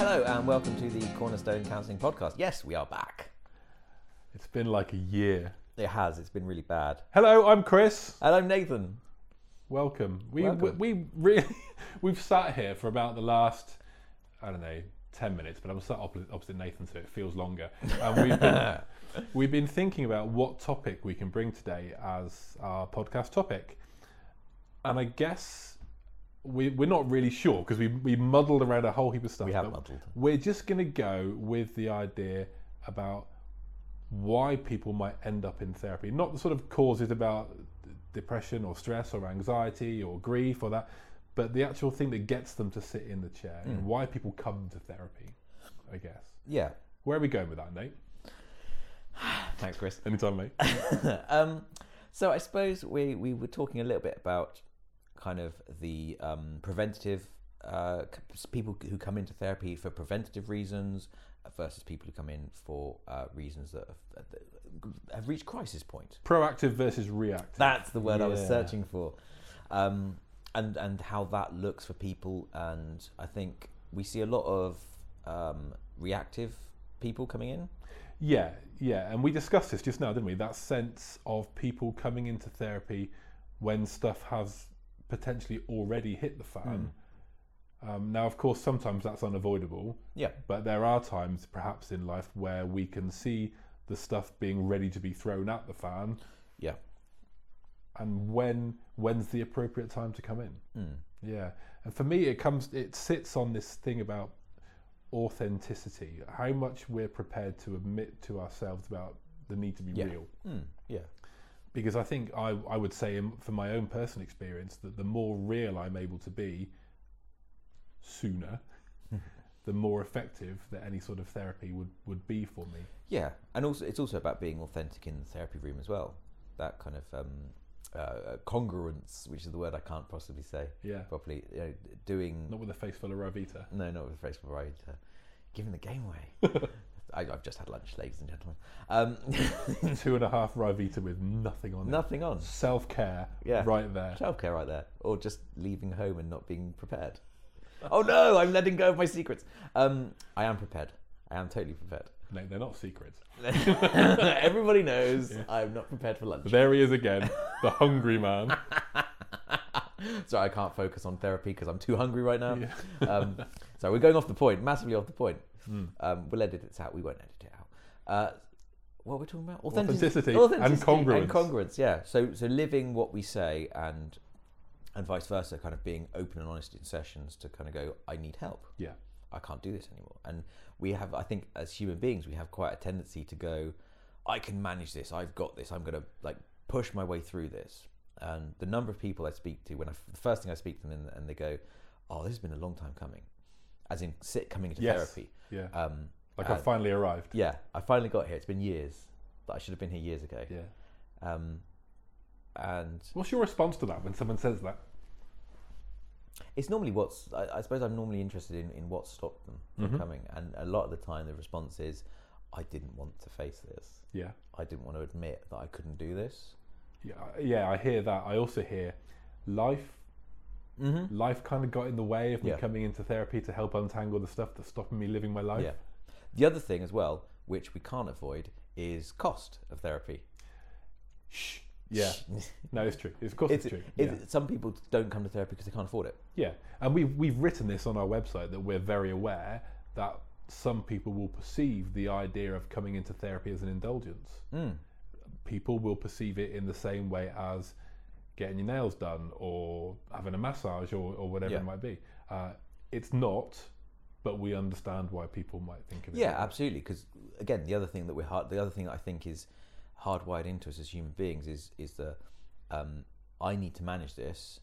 Hello and welcome to the Cornerstone Counselling Podcast. Yes, we are back. It's been like a year. It has. It's been really bad. Hello, I'm Chris. And I'm Nathan. Welcome. We Welcome. we, we really we've sat here for about the last I don't know ten minutes, but I'm sat opposite, opposite Nathan, so it feels longer. And we've been, we've been thinking about what topic we can bring today as our podcast topic, and I guess we we're not really sure because we we muddled around a whole heap of stuff. We have but muddled. We're just going to go with the idea about why people might end up in therapy, not the sort of causes about depression or stress or anxiety or grief or that, but the actual thing that gets them to sit in the chair Hmm. and why people come to therapy, I guess. Yeah. Where are we going with that, Nate? Thanks, Chris. Anytime, mate. um, so I suppose we, we were talking a little bit about kind of the um, preventative uh, people who come into therapy for preventative reasons versus people who come in for uh, reasons that have, that have reached crisis point. Proactive versus reactive. That's the word I was searching for. Um, and and how that looks for people, and I think we see a lot of um, reactive people coming in. Yeah, yeah, and we discussed this just now, didn't we? That sense of people coming into therapy when stuff has potentially already hit the fan. Um, now, of course, sometimes that's unavoidable, Yeah, but there are times, perhaps in life, where we can see the stuff being ready to be thrown at the fan, yeah, and when when's the appropriate time to come in? mm. Yeah, and for me, it comes, it sits on this thing about authenticity, how much we're prepared to admit to ourselves about the need to be Yeah. real. Mm. yeah, Because I think I, I would say, from my own personal experience, that the more real I'm able to be sooner, the more effective that any sort of therapy would, would be for me. yeah. And also, it's also about being authentic in the therapy room as well. That kind of um, uh, congruence, which is the word I can't possibly say Yeah. properly. You know, doing Not with a face full of Ryvita. No, not with a face full of Uh, giving the game away. I, I've just had lunch, ladies and gentlemen. Um, Two and a half Ryvita with nothing on it. nothing on. Self care Yeah. right there. Self care right there. Or just leaving home and not being prepared. Oh no, I'm letting go of my secrets. Um, I am prepared. I am totally prepared. No, they're not secrets. Everybody knows Yeah. I'm not prepared for lunch. There he is again, the hungry man. Sorry, I can't focus on therapy because I'm too hungry right now. Yeah. Um, so we're going off the point, massively off the point. Mm. Um, we'll edit it out. We won't edit it out. Uh, what are we talking about? Authenticity and congruence. And congruence, yeah. So, so living what we say and and vice versa, kind of being open and honest in sessions to kind of go, I need help. Yeah. I can't do this anymore. And we have, I think, as human beings, we have quite a tendency to go, I can manage this. I've got this. I'm going to like push my way through this. And the number of people I speak to, when I, the first thing I speak to them, and, and they go, "Oh, this has been a long time coming," as in sit coming into Yes. therapy. Yeah. Um, Like I've finally arrived. yeah, I finally got here. It's been years, but I should have been here years ago. Yeah. Um, and What's your response to that when someone says that? it's normally what's I, I suppose I'm normally interested in, in what stopped them from Mhm. coming, and a lot of the time the response is, I didn't want to face this. Yeah. I didn't want to admit that I couldn't do this. Yeah, yeah, I hear that. I also hear life Mm-hmm. life kind of got in the way of me Yeah. coming into therapy to help untangle the stuff that's stopping me living my life. Yeah. The other thing as well, which we can't avoid, is cost of therapy. Shh. Yeah. No, it's true. It's, of course it's, It's, true. it's- yeah. Some people don't come to therapy because they can't afford it. yeah. And we've, we've written this on our website that we're very aware that some people will perceive the idea of coming into therapy as an indulgence. Mm. People will perceive it in the same way as getting your nails done or having a massage or, or whatever Yeah. it might be. Uh, it's not, but we understand why people might think of it. Yeah, absolutely. Because again, the other thing that we're hard, the other thing that I think is hardwired into us as human beings is is the um, I need to manage this,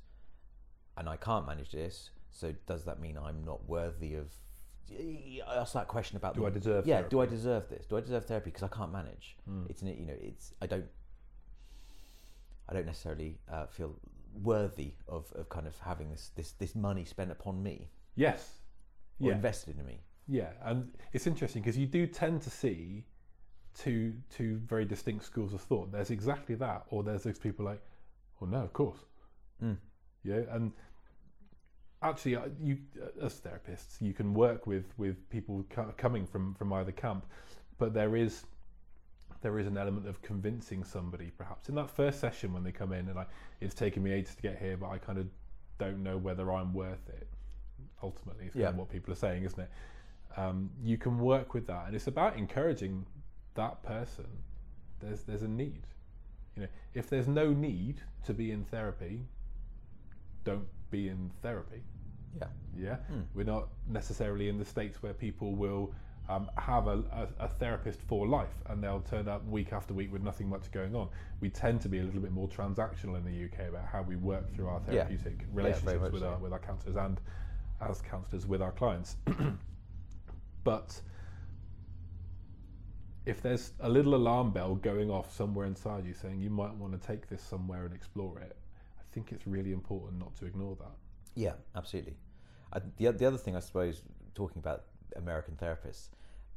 and I can't manage this. So does that mean I'm not worthy of? I ask that question about Do the- I deserve Yeah, do I deserve this? Do I deserve therapy because I can't manage? Mm. It's an, you know, it's I don't. I don't necessarily uh, feel worthy of, of kind of having this, this this money spent upon me Yes. or Yeah. invested in me. Yeah, and it's interesting because you do tend to see two two very distinct schools of thought. There's exactly that, or there's those people like, well, no, of course, Mm. yeah, and actually, uh, you uh, as therapists, you can work with with people coming from from either camp, but there is there is an element of convincing somebody, perhaps in that first session when they come in, and I, it's taken me ages to get here, but I kind of don't know whether I'm worth it. Ultimately, it's kind Yeah. of what people are saying, isn't it? Um, you can work with that, and it's about encouraging that person. There's there's a need. You know, if there's no need to be in therapy, don't be in therapy. Yeah. Yeah, Hmm. we're not necessarily in the states where people will um, have a, a, a therapist for life and they'll turn up week after week with nothing much going on. We tend to be a little bit more transactional in the UK about how we work through our therapeutic very relationships much with so. our with our counsellors and as counsellors with our clients. but if there's a little alarm bell going off somewhere inside you saying you might want to take this somewhere and explore it, I think it's really important not to ignore that. Yeah, absolutely. I, the the other thing I suppose talking about American therapists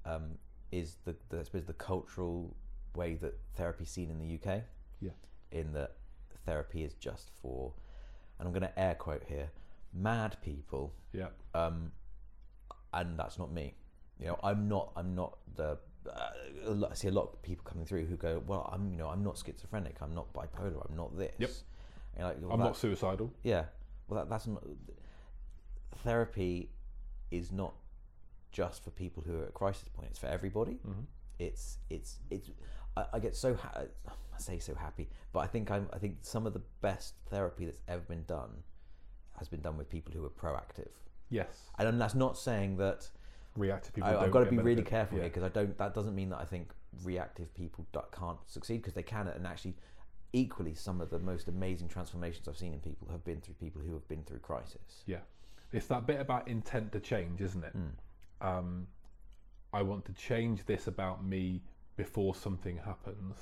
um, is the, the I suppose the cultural way that therapy is seen in the UK. Yeah. In that therapy is just for, and I'm going to air quote here, mad people, Yeah. um, and that's not me. You know, I'm not. I'm not the. Uh, I see a lot of people coming through who go, "Well, I'm. You know, I'm not schizophrenic. I'm not bipolar. I'm not this." Yep. And like, well, I'm that- not suicidal. yeah. Well, that, that's not. Therapy is not just for people who are at crisis point. It's for everybody. Mm-hmm. It's it's it's. I, I get so ha- I say so happy, but I think I'm. I think some of the best therapy that's ever been done has been done with people who are proactive. Yes. And that's not saying that Reactive people. I, I've got to be really careful Yeah. here because I don't. That doesn't mean that I think reactive people can't succeed because they can. And actually, equally, some of the most amazing transformations I've seen in people have been through people who have been through crisis. Yeah. It's that bit about intent to change, isn't it? Mm. Um, I want to change this about me before something happens.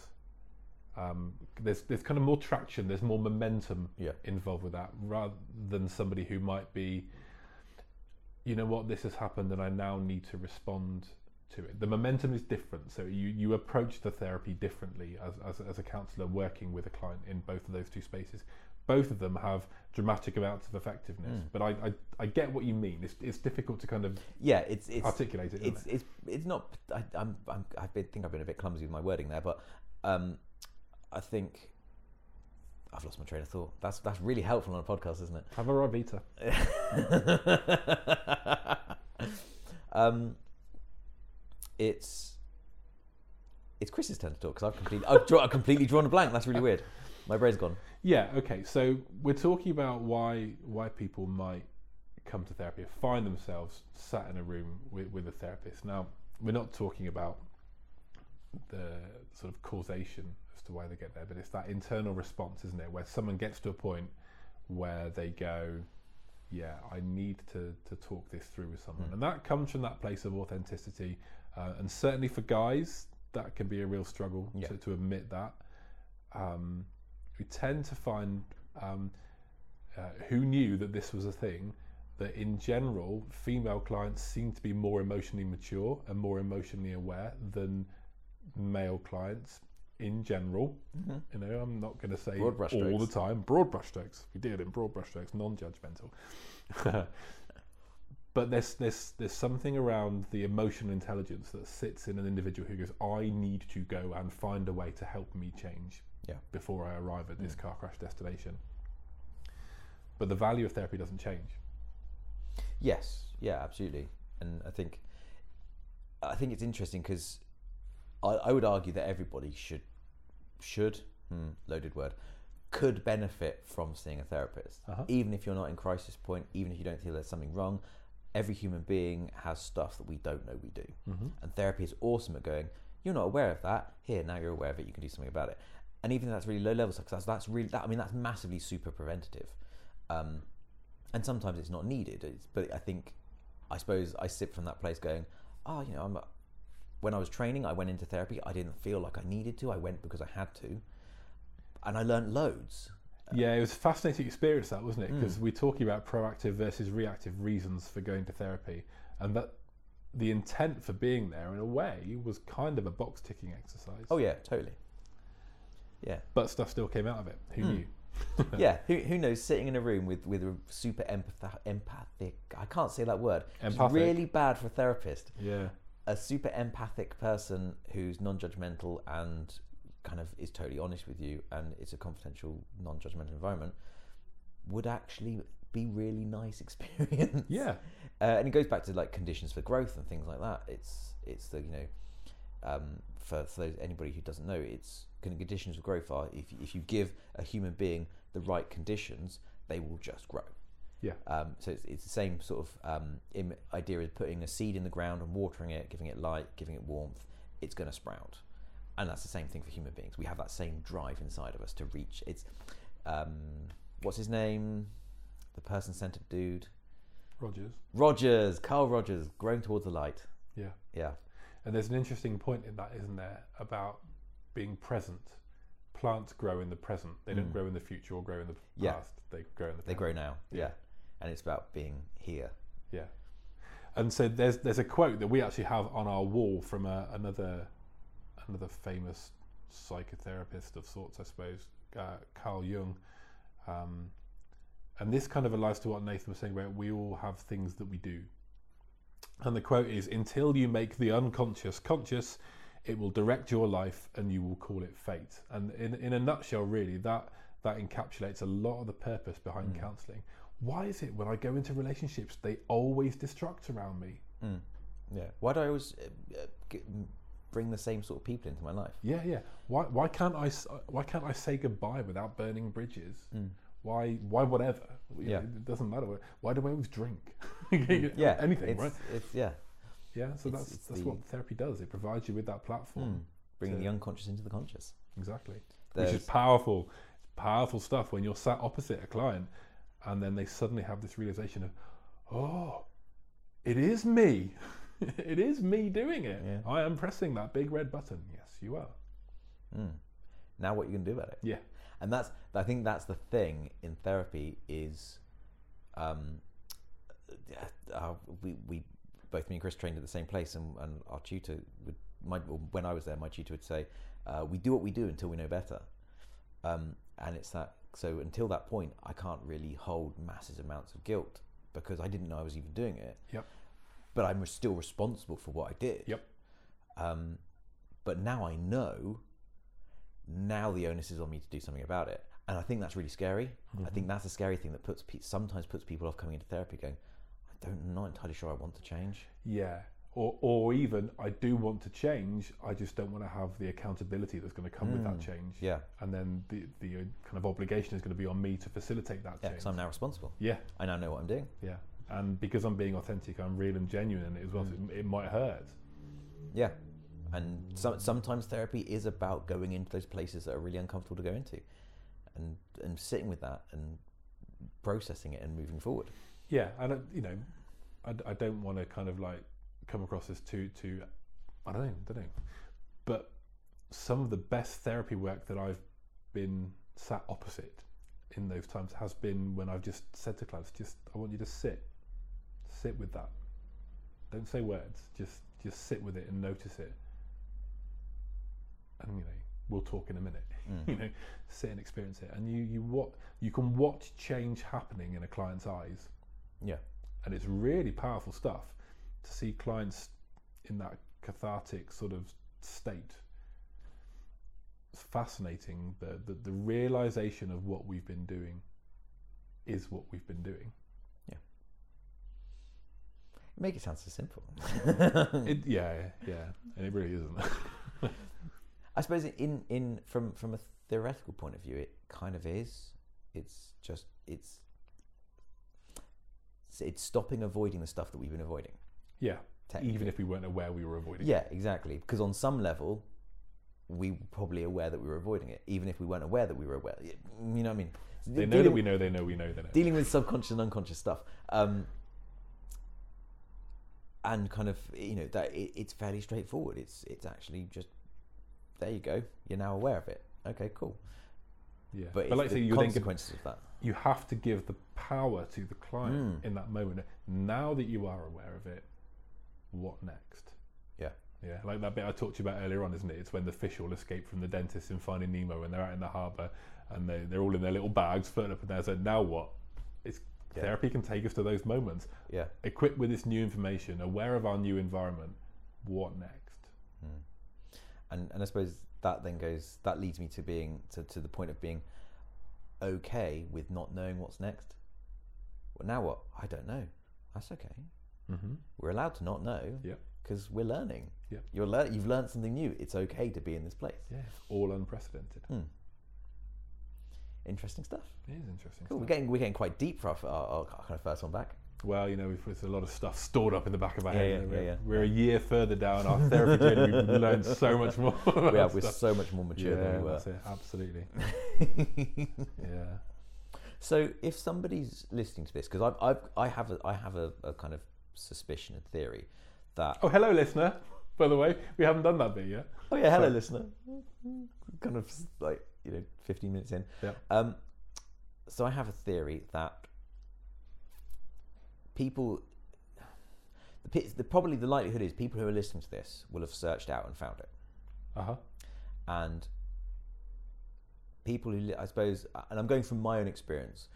Um, there's there's kind of more traction. There's more momentum Yeah. involved with that, rather than somebody who might be, you know what, this has happened, and I now need to respond to it. The momentum is different, so you you approach the therapy differently as as, as a counsellor working with a client in both of those two spaces. Both of them have dramatic amounts of effectiveness, Mm. but I, I I get what you mean. It's it's difficult to kind of Yeah, it's it's articulate it. It's it? it's it's not. I, I'm I'm I think I've been a bit clumsy with my wording there, but um, I think I've lost my train of thought. That's that's really helpful on a podcast, isn't it? Have a Ryvita. um, it's it's Chris's turn to talk because I've completely I've, draw, I've completely drawn a blank. That's really weird. My brain's gone. Yeah. Okay. So we're talking about why why people might come to therapy, or find themselves sat in a room with, with a therapist. Now we're not talking about the sort of causation as to why they get there, but it's that internal response, isn't it? Where someone gets to a point where they go, "Yeah, I need to to talk this through with someone," Mm. and that comes from that place of authenticity. Uh, and certainly for guys, that can be a real struggle Yeah. to, to admit that. Um, we tend to find um, uh, who knew that this was a thing that in general female clients seem to be more emotionally mature and more emotionally aware than male clients in general. Mm-hmm. you know i'm not going to say all the time broad brushstrokes we do it in broad brushstrokes non-judgmental. But there's there's there's something around the emotional intelligence that sits in an individual who goes i need to go and find a way to help me change Yeah. before i arrive at this Mm. car crash destination but the value of therapy doesn't change Yes, yeah, absolutely. And I think I think it's interesting because I, I would argue that everybody should should hmm, loaded word could benefit from seeing a therapist, Uh-huh. even if you're not in crisis point, even if you don't feel there's something wrong. Every human being has stuff that we don't know we do, mm-hmm. and therapy is awesome at going. You're not aware of that. Here, now you're aware of it. You can do something about it. And even if that's really low level stuff, that's that's really that. I mean, that's massively super preventative. Um, and sometimes it's not needed. It's, but I think, I suppose I sit from that place going, oh, you know, I'm. A, when I was training, I went into therapy. I didn't feel like I needed to. I went because I had to, and I learned loads. Yeah, it was a fascinating experience that, wasn't it? Mm. Because we're talking about proactive versus reactive reasons for going to therapy, and that the intent for being there, in a way, was kind of a box ticking exercise. Oh yeah, totally. Yeah, But stuff still came out of it. Who Mm. knew? yeah, who, who knows? Sitting in a room with with a super empath- empathic. I can't say that word. Empathic. really bad for a therapist. Yeah. A super empathic person who's non-judgmental and kind of is totally honest with you, and it's a confidential, non-judgmental environment, would actually be really nice experience. Yeah. Uh, and it goes back to like conditions for growth and things like that. It's it's the you know um, for, for those, anybody who doesn't know, it's conditions of growth are if if you give a human being the right conditions, they will just grow. Yeah. Um, so it's, it's the same sort of um, idea as putting a seed in the ground and watering it, giving it light, giving it warmth. It's going to sprout, and that's the same thing for human beings. We have that same drive inside of us to reach. It's um, what's his name, the person-centered dude. Rogers. Rogers, Carl Rogers, growing towards the light. Yeah. Yeah, And there's an interesting point in that, isn't there, about being present. Plants grow in the present. They don't Mm. grow in the future or grow in the Yeah. past. They grow in the they grow now. Yeah. Yeah. and it's about being here. Yeah. And so there's there's a quote that we actually have on our wall from a, another another famous psychotherapist of sorts, I suppose, uh, Carl Jung. Um, and this kind of aligns to what Nathan was saying about we all have things that we do. And the quote is Until you make the unconscious conscious, it will direct your life and you will call it fate. And in, in a nutshell, really, that, that encapsulates a lot of the purpose behind Mm. counselling. Why is it when I go into relationships, they always destruct around me? Mm. Yeah. Why do I always uh, uh, bring the same sort of people into my life? Yeah, yeah. Why, why can't I s- why can't I say goodbye without burning bridges? Mm. Why why whatever? You know, Yeah. it doesn't matter. Why do I always drink? Yeah, anything, it's, right? It's yeah, Yeah. So it's- that's it's that's the- what therapy does. It provides you with that platform. mm. bringing to- the unconscious into the conscious. Exactly. Which is powerful. Powerful stuff when you're sat opposite a client and then they suddenly have this realization of, oh, it is me. it is me doing it. Yeah. I am pressing that big red button. Yes, you are. Mm. Now, what you can do about it? Yeah. and that's I think that's the thing in therapy is, um, uh, we we both me and Chris trained at the same place, and, and our tutor would my well, when I was there, my tutor would say, uh, "We do what we do until we know better," um, and it's that. So until that point, I can't really hold massive amounts of guilt because I didn't know I was even doing it. Yep. But I'm still responsible for what I did. Yep. Um, but now I know. Now the onus is on me to do something about it, and I think that's really scary. I think that's a scary thing that puts pe- sometimes puts people off coming into therapy, going, "I don't, I'm not entirely sure I want to change." Yeah. Or, or even, I do want to change, I just don't want to have the accountability that's going to come with that Mm. change. Yeah, And then the, the uh, kind of obligation is going to be on me to facilitate that yeah. change. Because I'm now responsible. yeah. I now know what I'm doing. Yeah, and because I'm being authentic, I'm real and genuine in it as well. So Mm. it, it might hurt. Yeah, and some, sometimes therapy is about going into those places that are really uncomfortable to go into, and and sitting with that and processing it and moving forward. Yeah, and you know, I, I don't want to kind of like come across as too too. I don't know, don't know, but some of the best therapy work that I've been sat opposite in those times has been when I've just said to clients, just I want you to sit, sit with that. Don't say words. Just just sit with it and notice it. And you know, we'll talk in a minute. Mm. you know, sit and experience it, and you you what you can watch change happening in a client's eyes, Yeah, and it's really powerful stuff to see clients in that cathartic sort of state. It's fascinating the, the the realization of what we've been doing is what we've been doing. Yeah. Make it sound so simple. It, yeah, yeah, and it really isn't. I suppose in in from from a theoretical point of view, it kind of is. It's just it's it's stopping avoiding the stuff that we've been avoiding. yeah, even if we weren't aware we were avoiding. it. Yeah, exactly. Because on some level, we were probably aware that we were avoiding it, even if we weren't aware that we were aware. You know what I mean? They know Dealing- that we know. They know we know. They know. dealing with subconscious and unconscious stuff um, and kind of you know that it, it's fairly straightforward it's it's actually just there you go you're now aware of it okay cool yeah, but, but like the you consequences of that you have to give the power to the client Mm. in that moment. Now that you are aware of it, what next? Yeah. Yeah, like that bit I talked to you about earlier on, isn't it? It's when the fish all escape from the dentist in Finding Nemo when they're out in the harbour and they, they're all in their little bags floating up and down. So now what? It's Yeah. therapy can take us to those moments. Yeah. Equipped with this new information, aware of our new environment, what next? And and I suppose that then goes that leads me to being to, to the point of being okay with not knowing what's next. Well, now what? I don't know. That's okay. Mm-hmm. We're allowed to not know Yep. because we're learning. Yep. You're lear- you've learned something new. It's okay to be in this place. Yeah, all unprecedented. Hmm. Interesting stuff. It is interesting. Cool. We're getting we're getting quite deep for our, our, our kind of first one back. Well, you know, we've there's a lot of stuff stored up in the back of our Yeah, head. yeah, we're, yeah, we're a year further down our therapy journey. We've learned so much more. We are, we're stuff. so much more mature yeah, than we were. that's it. Absolutely. yeah. So if somebody's listening to this, because I've, I've I have a, I have a, a kind of suspicion and theory that Oh, hello, listener. By the way, we haven't done that bit yet. oh yeah hello Sorry. listener, kind of like you know fifteen minutes in. Yeah. Um, so I have a theory that people, the, the probably the likelihood is people who are listening to this will have searched out and found it, Uh huh. and people who I suppose, and I'm going from my own experience.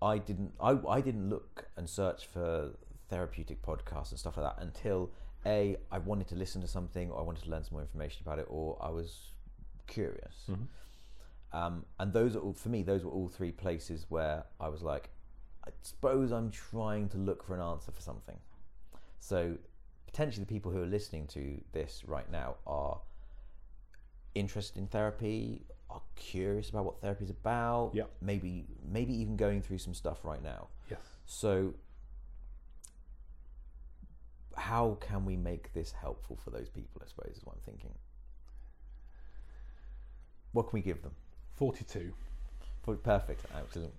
I didn't I, I didn't look and search for therapeutic podcasts and stuff like that until a I wanted to listen to something or I wanted to learn some more information about it or I was curious. Mhm. Um, and those are all, for me those were all three places where I was like I suppose I'm trying to look for an answer for something. So potentially the people who are listening to this right now are interested in therapy, are curious about what therapy is about. Maybe maybe even going through some stuff right now. Yes. So how can we make this helpful for those people, I suppose is what I'm thinking. What can we give them? 42. Perfect, excellent.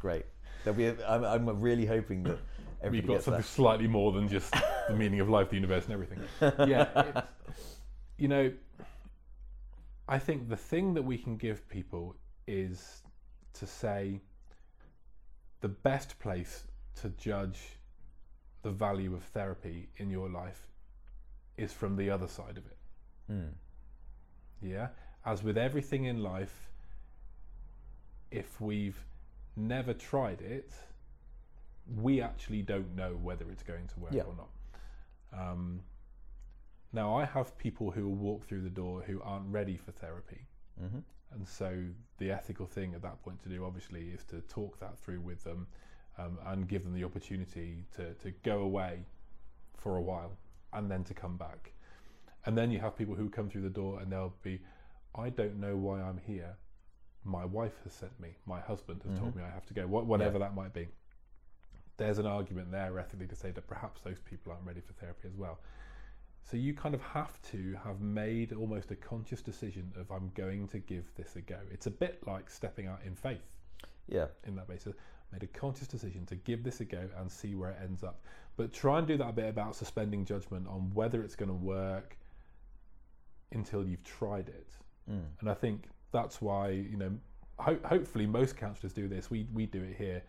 Great. There'll be a, I'm, I'm really hoping that everybody We've got something that. slightly more than just the meaning of life, the universe, and everything. Yeah. you know, I think the thing that we can give people is to say the best place to judge the value of therapy in your life is from the other side of it. Mm. Yeah. As with everything in life, if we've never tried it, we actually don't know whether it's going to work Yeah. or not. Um, now, I have people who will walk through the door who aren't ready for therapy. hmm And so the ethical thing at that point to do, obviously, is to talk that through with them um, and give them the opportunity to, to go away for a while and then to come back. And then you have people who come through the door and they'll be, I don't know why I'm here. My wife has sent me. My husband has told me I have to go. What, whatever that might be. There's an argument there ethically to say that perhaps those people aren't ready for therapy as well. So you kind of have to have made almost a conscious decision of I'm going to give this a go. It's a bit like stepping out in faith Yeah. in that basis. Made a conscious decision to give this a go and see where it ends up. But try and do that a bit about suspending judgment on whether it's going to work until you've tried it. Mm. And I think that's why you know, ho- hopefully most counsellors do this. We we do it here.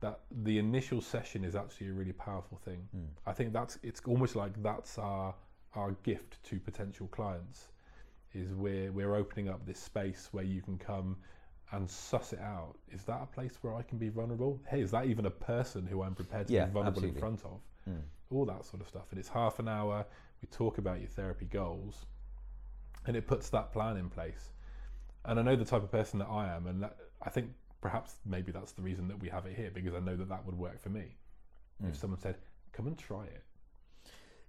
That the initial session is actually a really powerful thing. Mm. I think that's it's almost like that's our our gift to potential clients is we're we're opening up this space where you can come and suss it out. Is that a place where I can be vulnerable? Hey, is that even a person who I'm prepared to Yeah, be vulnerable absolutely. in front of? Mm. All that sort of stuff. And it's half an hour. We talk about your therapy goals, and it puts that plan in place. And I know the type of person that I am, and that, I think perhaps maybe that's the reason that we have it here because I know that that would work for me. If Mm. someone said, "Come and try it,"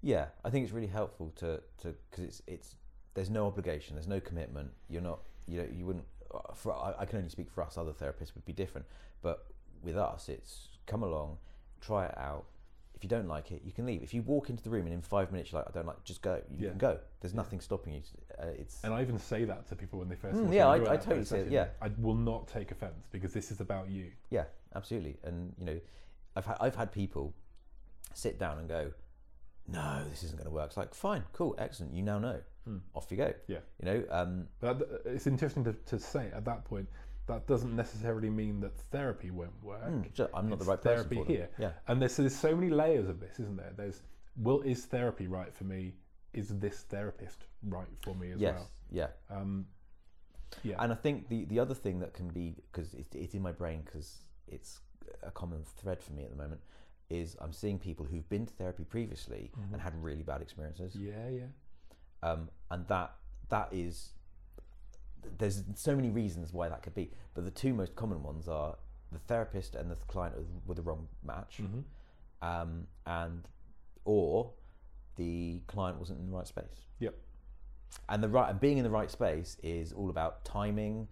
Yeah, I think it's really helpful to to because it's it's there's no obligation, there's no commitment. You're not you know you wouldn't. uh, For I, I can only speak for us. Other therapists would be different, but with us, it's come along, try it out. If you don't like it, you can leave. If you walk into the room and in five minutes you're like, I don't like, just go. You Yeah. can go. There's Yeah. nothing stopping you. Uh, it's And I even say that to people when they first. Mm, yeah. I- I totally say it, yeah. I will not take offence because this is about you. Yeah, absolutely. And you know, I've had I've had people sit down and go, "No, this isn't going to work." It's like, fine, cool, excellent. You now know. Hmm. Off you go. Yeah. You know, um, But it's interesting to, to say at that point that doesn't necessarily mean that therapy won't work. mm, I'm not the It's right person therapy for here. Yeah. And there's, so there's so many layers of this, isn't there? There's, well, is therapy right for me? is this therapist right for me as yes, well? yeah. Um, yeah, And I think the, the other thing that can be because it's, it's in my brain because it's a common thread for me at the moment is I'm seeing people who've been to therapy previously and had really bad experiences, yeah, yeah, um, and that that is there's so many reasons why that could be, but the two most common ones are the therapist and the client were the wrong match, hmm um, and or the client wasn't in the right space. Yep. And the right and being in the right space is all about timing.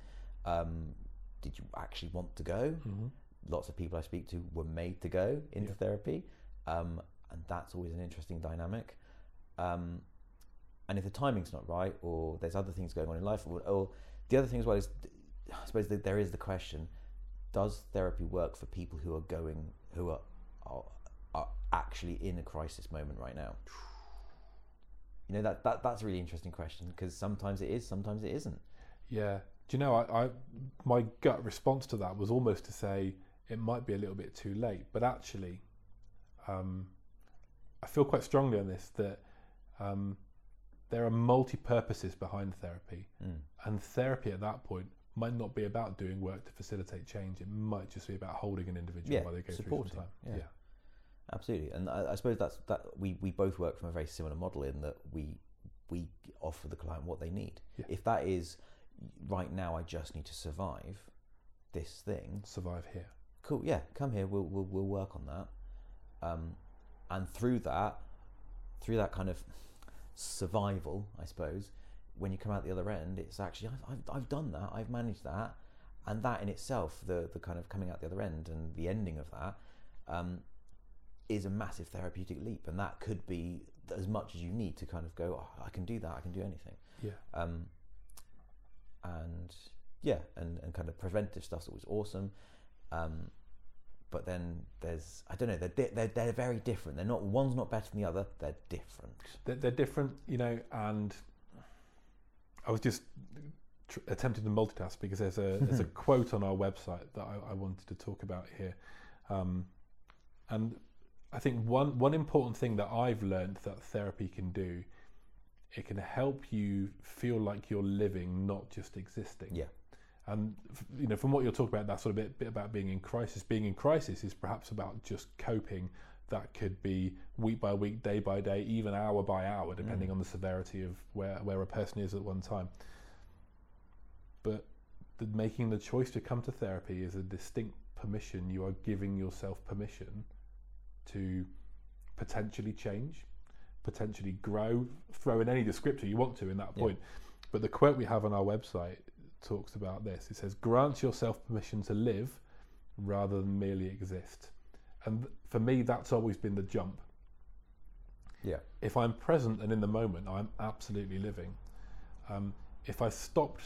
Um, did you actually want to go? hmm Lots of people I speak to were made to go into Yeah. therapy, um, and that's always an interesting dynamic. Um, and if the timing's not right, or there's other things going on in life, or, or the other thing as well is, I suppose there is the question: Does therapy work for people who are going, who are, are, are actually in a crisis moment right now? You know that, that that's a really interesting question because sometimes it is, sometimes it isn't. Yeah. Do you know, I, I my gut response to that was almost to say it might be a little bit too late, but actually, um, I feel quite strongly on this that um, there are multi purposes behind therapy, Mm. and therapy at that point might not be about doing work to facilitate change. It might just be about holding an individual Yeah, while they go through some time. yeah. Absolutely, and I, I suppose that's that we, we both work from a very similar model in that we we offer the client what they need. Yeah. If that is right now, I just need to survive this thing. survive here. Cool, yeah, come here. We'll we'll, we'll work on that, um, and through that, through that kind of survival, I suppose, when you come out the other end, it's actually I've I've, I've done that. I've managed that, and that in itself, the the kind of coming out the other end and the ending of that. Um, is a massive therapeutic leap, and that could be as much as you need to kind of go. Oh, I can do that. I can do anything. Yeah. Um, and yeah, and, and kind of preventive stuff's always awesome. Um, but then there's I don't know. They're, di- they're they're very different. They're not one's not better than the other. They're different. They're, they're different, you know, and I was just tr- attempting to multitask because there's a there's a quote on our website that I, I wanted to talk about here, um, and I think one one important thing that I've learned that therapy can do, it can help you feel like you're living, not just existing. Yeah. And you know, from what you're talking about, that sort of bit, bit about being in crisis. Being in crisis is perhaps about just coping. That could be week by week, day by day, even hour by hour, mm. depending on the severity of where, where a person is at one time. But the, making the choice to come to therapy is a distinct permission. You are giving yourself permission to potentially change, potentially grow, throw in any descriptor you want to in that Yeah. point. But the quote we have on our website talks about this. It says, Grant yourself permission to live rather than merely exist. And for me, that's always been the jump. Yeah. If I'm present and in the moment, I'm absolutely living. Um, if I stopped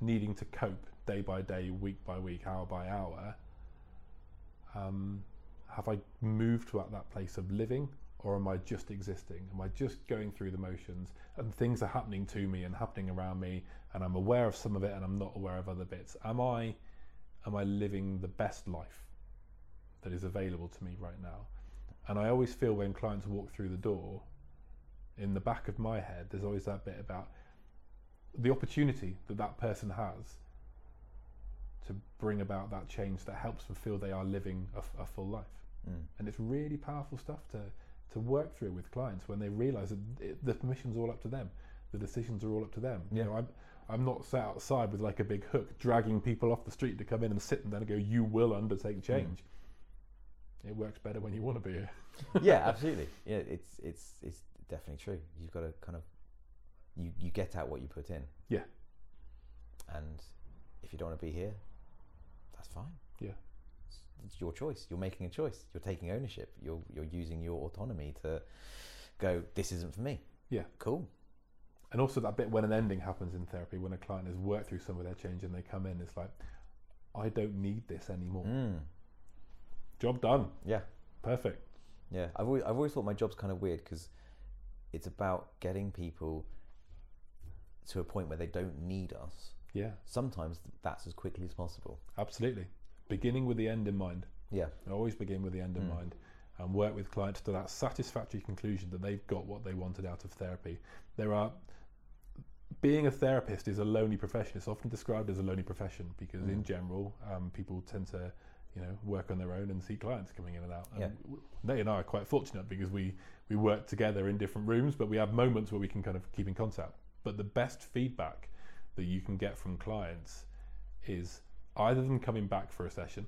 needing to cope day by day, week by week, hour by hour, um, have I moved to that place of living or am I just existing? Am I just going through the motions and things are happening to me and happening around me and I'm aware of some of it and I'm not aware of other bits? Am I am I living the best life that is available to me right now? And I always feel when clients walk through the door, in the back of my head, there's always that bit about the opportunity that that person has to bring about that change that helps them feel they are living a full life. Mm. And it's really powerful stuff to, to work through with clients when they realize that it, the permission's all up to them, the decisions are all up to them. Yeah. You know, I'm, I'm not sat outside with like a big hook dragging people off the street to come in and sit and then go, you will undertake mm. change. It works better when you want to be here. yeah, absolutely. Yeah, it's it's it's definitely true. You've got to kind of you you get out what you put in. Yeah. And if you don't want to be here, that's fine. Yeah. It's, your choice. You're making a choice. You're taking ownership. You're you're using your autonomy to go. This isn't for me. Yeah. Cool. And also that bit when an ending happens in therapy, when a client has worked through some of their change and they come in, it's like, I don't need this anymore. Mm. Job done. Yeah. Perfect. Yeah, I've always, I've always thought my job's kind of weird because it's about getting people to a point where they don't need us. Yeah, Sometimes that's as quickly as possible. absolutely. Beginning with the end in mind. Yeah, I always begin with the end in Mm. mind. and work with clients to that satisfactory conclusion that they've got what they wanted out of therapy. There are being a therapist is a lonely profession. It's often described as a lonely profession because, Mm. in general, um, people tend to, you know, work on their own and see clients coming in and out. And Yeah. Nate and I are quite fortunate because we we work together in different rooms, but we have moments where we can kind of keep in contact. But the best feedback that you can get from clients is either of them coming back for a session.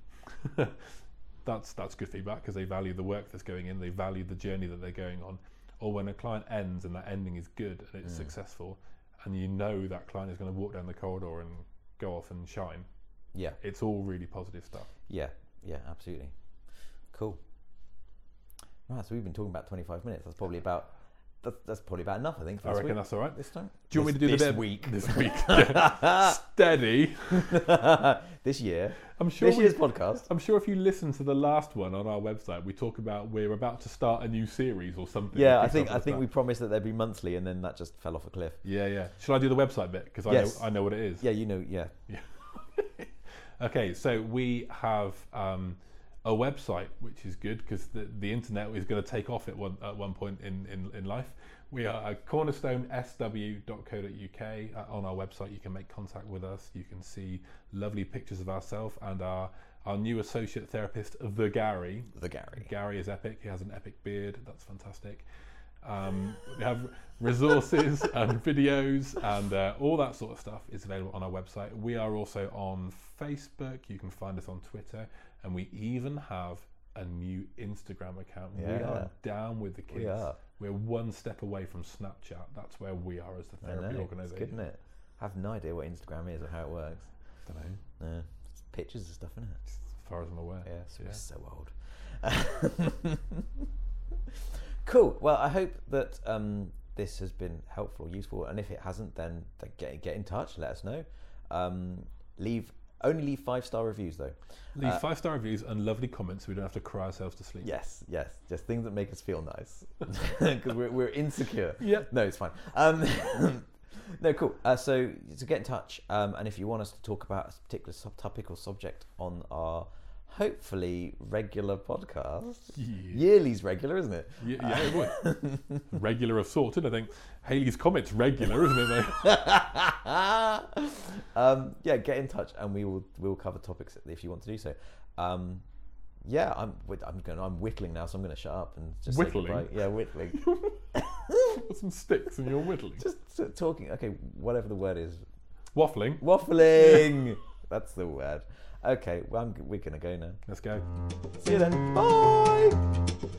that's that's good feedback because they value the work that's going in, they value the journey that they're going on. Or when a client ends and that ending is good and it's Mm. successful, and you know that client is going to walk down the corridor and go off and shine. Yeah, It's all really positive stuff. yeah, yeah, absolutely. Cool. Right, so we've been talking about 25 minutes. That's probably about that's, that's probably about enough, I think. For I this reckon week. that's all right. this time. Do you want me to do this the bit week? This week, Yeah. steady. this year, I'm sure. this we- year's podcast. I'm sure if you listen to the last one on our website, we talk about we're about to start a new series or something. Yeah, I think I think we promised that they'd be monthly, and then that just fell off a cliff. Yeah, yeah. Shall I do the website bit because I Yes. know I know what it is. Yeah, you know, yeah, Okay, so we have um, a website which is good because the, the internet is going to take off at one at one point in, in, in life. We are at cornerstonesw.co.uk. Uh, on our website, you can make contact with us. You can see lovely pictures of ourselves and our our new associate therapist, the Gary. the Gary. Gary is epic. He has an epic beard. That's fantastic. Um, we have resources and videos and uh, all that sort of stuff is available on our website. We are also on Facebook. You can find us on Twitter, and we even have a new Instagram account. We are down with the kids. We are. We're one step away from Snapchat. That's where we are as the I therapy It's organisation. good, isn't it? I have no idea what Instagram is or how it works. Don't know, No, it's pictures and stuff, isn't it? as far as I'm aware. Yeah, so Yeah. we're so old. cool. Well, I hope that um, this has been helpful, or useful, and if it hasn't, then, then get get in touch. Let us know. Um, leave only leave five star reviews though. Leave Uh, five star reviews and lovely comments so we don't have to cry ourselves to sleep. Yes, yes, just things that make us feel nice because we're we're insecure. Yep. No, it's fine. Um, no, cool. Uh, so to get in touch, um, and if you want us to talk about a particular subtopic or subject on our hopefully regular podcast, Yeah. yearly's regular, isn't it? Yeah, yeah, it would. regular of sorts, and I think Haley's comments regular, isn't it? Um, yeah, get in touch, and we will we will cover topics if you want to do so. Um, yeah, I'm I'm going I'm whittling now, so I'm going to shut up and just say Whittling? goodbye. Yeah, whittling. Some sticks and you're whittling. just talking. Okay, whatever the word is, Waffling. waffling. That's the word. Okay, well, I'm, we're going to go now. Let's go. See you then. Bye.